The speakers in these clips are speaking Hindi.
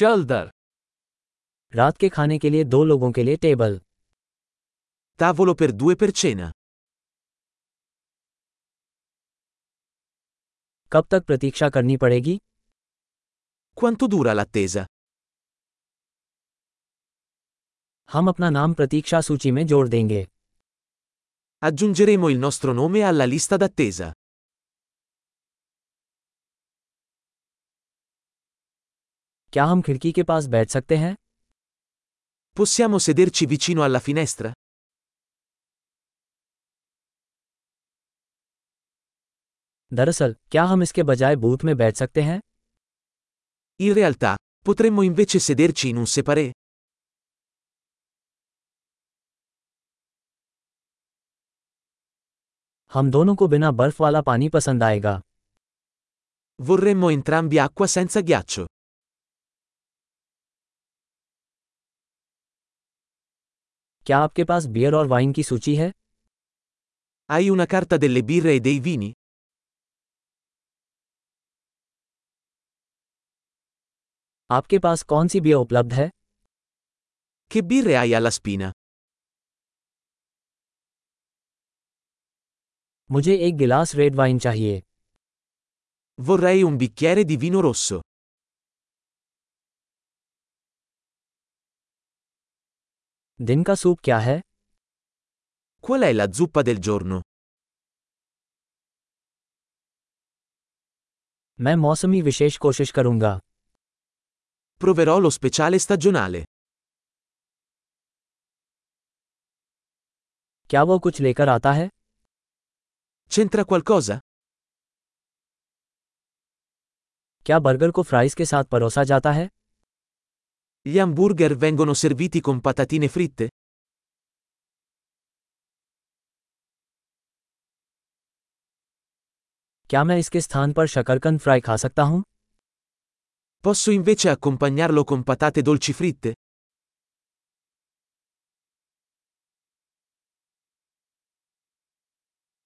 चल दर रात के खाने के लिए दो लोगों के लिए table Tavolo per due per cena. कब तक प्रतीक्षा करनी पड़ेगी Quanto dura l'attesa? हम अपना नाम प्रतीक्षा सूची में जोड़ देंगे Aggiungeremo il nostro nome alla lista d'attesa. क्या हम खिड़की के पास बैठ सकते हैं Possiamo sederci vicino alla finestra? दरअसल क्या हम इसके बजाय बूथ में बैठ सकते हैं In realtà, potremmo invece sederci in un separé? हम दोनों को बिना बर्फ़ वाला पानी पसंद आएगा Vorremmo entrambi acqua senza ghiaccio. क्या आपके पास बियर और वाइन की सूची है? आई यू नकारता दिल्ली बीर रहे दे आपके पास कौन सी बियर उपलब्ध है? कि बीर रहे आई आलस पीना मुझे एक गिलास रेड वाइन चाहिए। वो रही उम्बी कैरे दी वीनो रोसो दिन का सूप क्या है Qual è la zuppa del giorno? मैं मौसमी विशेष कोशिश करूँगा Proverò lo speciale stagionale. क्या वो कुछ लेकर आता है C'entra qualcosa? क्या बर्गर को फ्राइज के साथ परोसा जाता है Gli hamburger vengono serviti con patatine fritte? क्या मैं इसके स्थान पर शकरकंद फ्राई खा सकता हूँ Posso invece accompagnarlo con patate dolci fritte?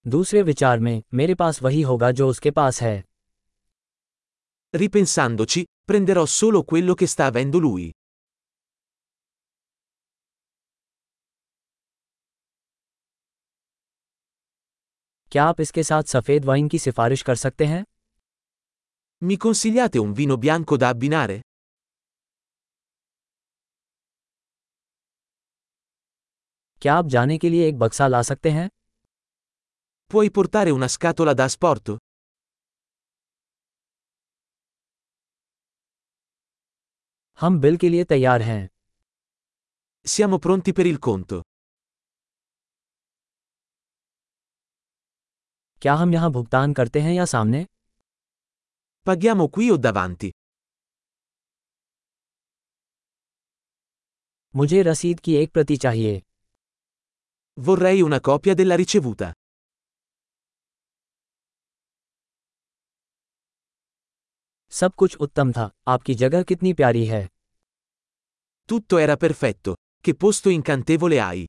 दूसरे विचार में मेरे पास वही होगा जो उसके पास है Ripensandoci, prenderò solo quello che sta avendo lui. क्या आप इसके साथ सफ़ेद वाइन की सिफारिश कर सकते हैं Mi consigliate un vino bianco da abbinare? क्या आप जाने के लिए एक बक्सा ला सकते हैं Puoi portare una scatola da asporto? हम बिल के लिए तैयार हैं Siamo pronti per il conto. क्या हम यहाँ भुगतान करते हैं या सामने Paghiamo qui o davanti? मुझे रसीद की एक प्रति चाहिए Vorrei una copia della ricevuta. सब कुछ उत्तम था आपकी जगह कितनी प्यारी है Tutto era perfetto. Che posto incantevole hai!